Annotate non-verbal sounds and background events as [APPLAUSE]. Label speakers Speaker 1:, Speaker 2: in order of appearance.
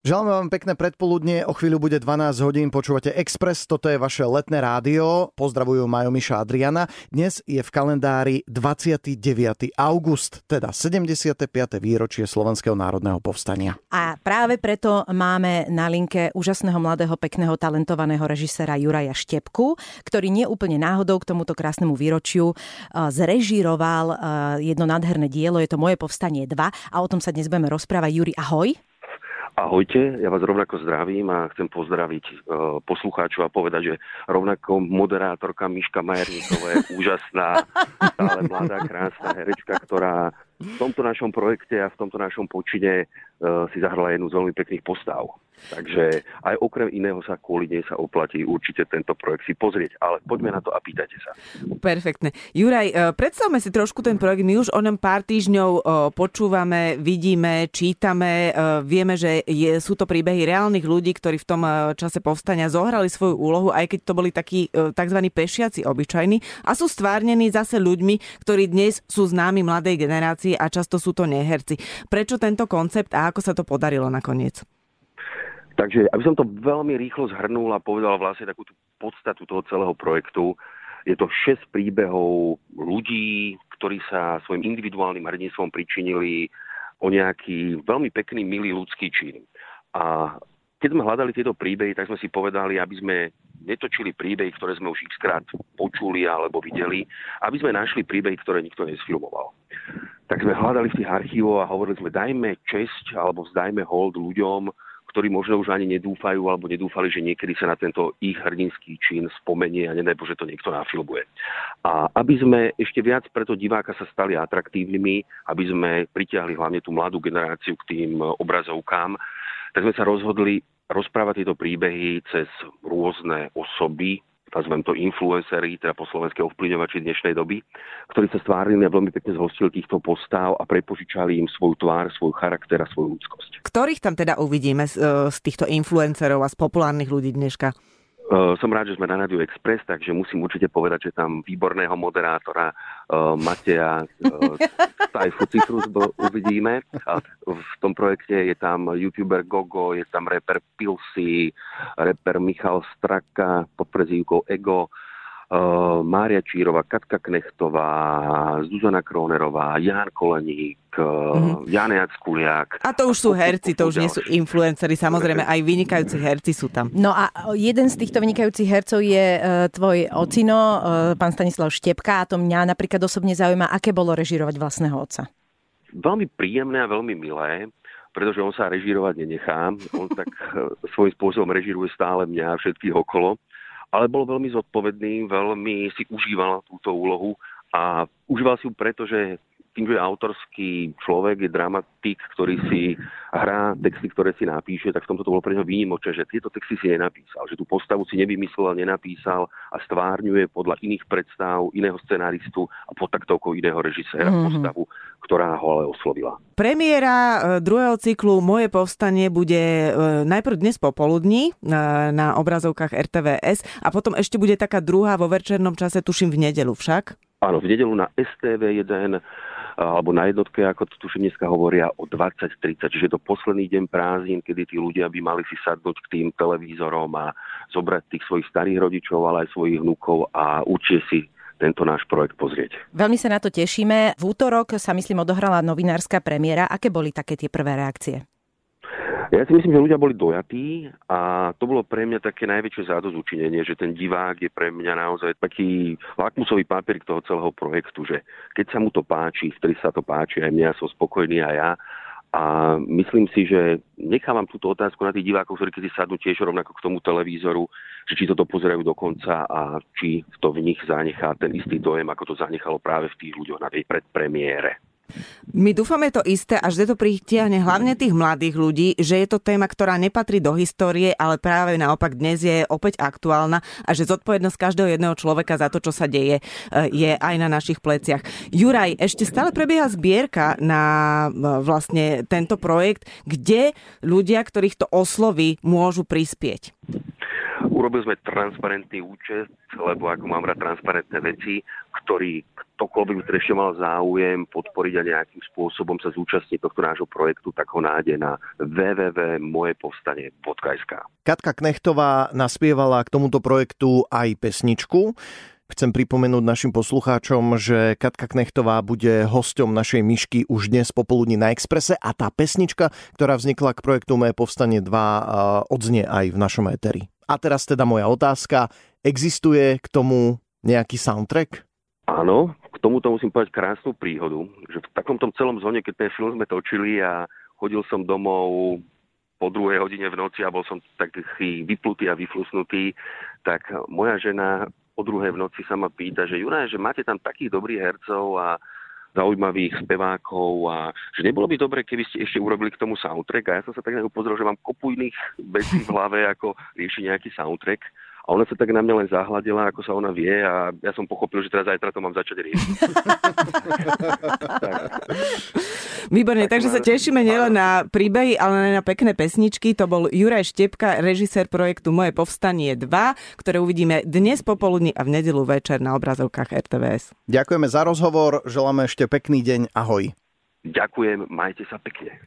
Speaker 1: Želáme vám pekné predpoludnie, o chvíľu bude 12 hodín, počúvate Express, toto je vaše letné rádio, pozdravujú Majo Miša Adriana. Dnes je v kalendári 29. august, teda 75. výročie Slovenského národného povstania.
Speaker 2: A práve preto máme na linke úžasného mladého, pekného, talentovaného režisera Juraja Štepku, ktorý nie úplne náhodou k tomuto krásnemu výročiu eh, zrežíroval eh, jedno nádherné dielo, je to Moje povstanie 2 a o tom sa dnes budeme rozprávať. Juri, ahoj.
Speaker 3: Ahojte, ja vás rovnako zdravím a chcem pozdraviť e, poslucháčov a povedať, že rovnako moderátorka Miška Majerníková je úžasná, [LAUGHS] stále mladá, krásna herečka, ktorá v tomto našom projekte a v tomto našom počine e, si zahrala jednu z veľmi pekných postav. Takže aj okrem iného sa kvôli nej sa oplatí určite tento projekt si pozrieť. Ale poďme na to a pýtajte sa.
Speaker 4: Perfektne. Juraj, e, predstavme si trošku ten projekt. My už o ňom pár týždňov e, počúvame, vidíme, čítame. Vieme, že je, sú to príbehy reálnych ľudí, ktorí v tom čase povstania zohrali svoju úlohu, aj keď to boli takí tzv. pešiaci obyčajní a sú stvárnení zase ľuďmi, ktorí dnes sú známi mladej generácii a často sú to neherci. Prečo tento koncept a ako sa to podarilo nakoniec?
Speaker 3: Takže, aby som to veľmi rýchlo zhrnul a povedal vlastne takú tú podstatu toho celého projektu, je to 6 príbehov ľudí, ktorí sa svojim individuálnym hrdinstvom pričinili o nejaký veľmi pekný, milý ľudský čin. A keď sme hľadali tieto príbehy, tak sme si povedali, aby sme netočili príbehy, ktoré sme už xkrát počuli alebo videli, aby sme našli príbehy, ktoré nikto nesfilmoval. Tak sme hľadali v tých archívoch a hovorili sme, dajme česť alebo vzdajme hold ľuďom, ktorí možno už ani nedúfajú alebo nedúfali, že niekedy sa na tento ich hrdinský čin spomenie a nedaj Bože to niekto nafilmuje. A aby sme ešte viac preto diváka sa stali atraktívnymi, aby sme pritiahli hlavne tú mladú generáciu k tým obrazovkám, tak sme sa rozhodli rozprávať tieto príbehy cez rôzne osoby, nazvem to influencery, teda po slovenské ovplyvňovači dnešnej doby, ktorí sa stvárili a veľmi pekne zhostili týchto postáv a prepožičali im svoju tvár, svoj charakter a svoju ľudskosť.
Speaker 4: Ktorých tam teda uvidíme z, z týchto influencerov a z populárnych ľudí dneška?
Speaker 3: Uh, som rád, že sme na Radio Express, takže musím určite povedať, že tam výborného moderátora uh, Mateja uh, [LAUGHS] Tajfu Citrus uvidíme. A v tom projekte je tam youtuber Gogo, je tam reper Pilsi, reper Michal Straka pod prezývkou Ego, Mária Čírova, Katka Knechtová, Zuzana Kronerová, Ján Koleník, mm-hmm. Jan Jackuliak.
Speaker 4: A to už sú herci, to už nie sú influenceri, samozrejme aj vynikajúci herci sú tam.
Speaker 2: No a jeden z týchto vynikajúcich hercov je uh, tvoj ocino, uh, pán Stanislav Štepka a to mňa napríklad osobne zaujíma, aké bolo režirovať vlastného otca.
Speaker 3: Veľmi príjemné a veľmi milé pretože on sa režirovať nenechá. On tak svojím spôsobom režiruje stále mňa a všetkých okolo ale bol veľmi zodpovedný, veľmi si užíval túto úlohu a užíval si ju preto, že tým, že je autorský človek, je dramatik, ktorý si hrá texty, ktoré si napíše, tak v tomto to bolo pre neho výnimočné, že tieto texty si nenapísal, že tú postavu si nevymyslel, nenapísal a stvárňuje podľa iných predstav, iného scenáristu a pod taktovkou iného režiséra mm-hmm. postavu, ktorá ho ale oslovila.
Speaker 4: Premiéra e, druhého cyklu Moje povstanie bude e, najprv dnes popoludní e, na obrazovkách RTVS a potom ešte bude taká druhá vo večernom čase, tuším v nedelu však.
Speaker 3: Áno, v nedelu na STV1 alebo na jednotke, ako to tuším dneska hovoria, o 20.30. Čiže to posledný deň prázdnin, kedy tí ľudia by mali si sadnúť k tým televízorom a zobrať tých svojich starých rodičov, ale aj svojich vnúkov a určite si tento náš projekt pozrieť.
Speaker 2: Veľmi sa na to tešíme. V útorok sa myslím odohrala novinárska premiéra. Aké boli také tie prvé reakcie?
Speaker 3: Ja si myslím, že ľudia boli dojatí a to bolo pre mňa také najväčšie zádozučinenie, že ten divák je pre mňa naozaj taký lakmusový papier toho celého projektu, že keď sa mu to páči, vtedy sa to páči aj mňa, som spokojný aj ja. A myslím si, že nechávam túto otázku na tých divákov, ktorí si sadnú tiež rovnako k tomu televízoru, že či toto pozerajú do konca a či to v nich zanechá ten istý dojem, ako to zanechalo práve v tých ľuďoch na tej predpremiére.
Speaker 4: My dúfame to isté a že to pritiahne hlavne tých mladých ľudí, že je to téma, ktorá nepatrí do histórie, ale práve naopak dnes je opäť aktuálna a že zodpovednosť každého jedného človeka za to, čo sa deje, e, je aj na našich pleciach. Juraj, ešte stále prebieha zbierka na e, vlastne tento projekt, kde ľudia, ktorých to osloví, môžu prispieť.
Speaker 3: Urobili sme transparentný účet, lebo ako mám rád transparentné veci, ktorý ktokoľvek by ešte mal záujem podporiť a nejakým spôsobom sa zúčastniť tohto nášho projektu, tak ho nájde na www.mojepovstanie.sk.
Speaker 1: Katka Knechtová naspievala k tomuto projektu aj pesničku. Chcem pripomenúť našim poslucháčom, že Katka Knechtová bude hosťom našej myšky už dnes popoludní na Exprese a tá pesnička, ktorá vznikla k projektu Moje povstanie 2, odznie aj v našom éteri. A teraz teda moja otázka. Existuje k tomu nejaký soundtrack?
Speaker 3: Áno, k tomuto musím povedať krásnu príhodu, že v takomto celom zóne, keď ten film sme točili a chodil som domov po druhej hodine v noci a bol som taký vyplutý a vyflusnutý, tak moja žena o druhej v noci sa ma pýta, že Juraj, že máte tam takých dobrých hercov a zaujímavých spevákov a že nebolo by dobre, keby ste ešte urobili k tomu soundtrack. A ja som sa tak upozoril, že mám kopu iných vecí v hlave, ako riešiť nejaký soundtrack a ona sa tak na mňa len zahľadila, ako sa ona vie a ja som pochopil, že teraz zajtra to mám začať riešiť. [LAUGHS]
Speaker 4: Výborne, tak takže sa tešíme nielen na príbehy, ale aj na pekné pesničky. To bol Juraj Štepka, režisér projektu Moje povstanie 2, ktoré uvidíme dnes popoludní a v nedelu večer na obrazovkách RTVS.
Speaker 1: Ďakujeme za rozhovor, želáme ešte pekný deň, ahoj.
Speaker 3: Ďakujem, majte sa pekne.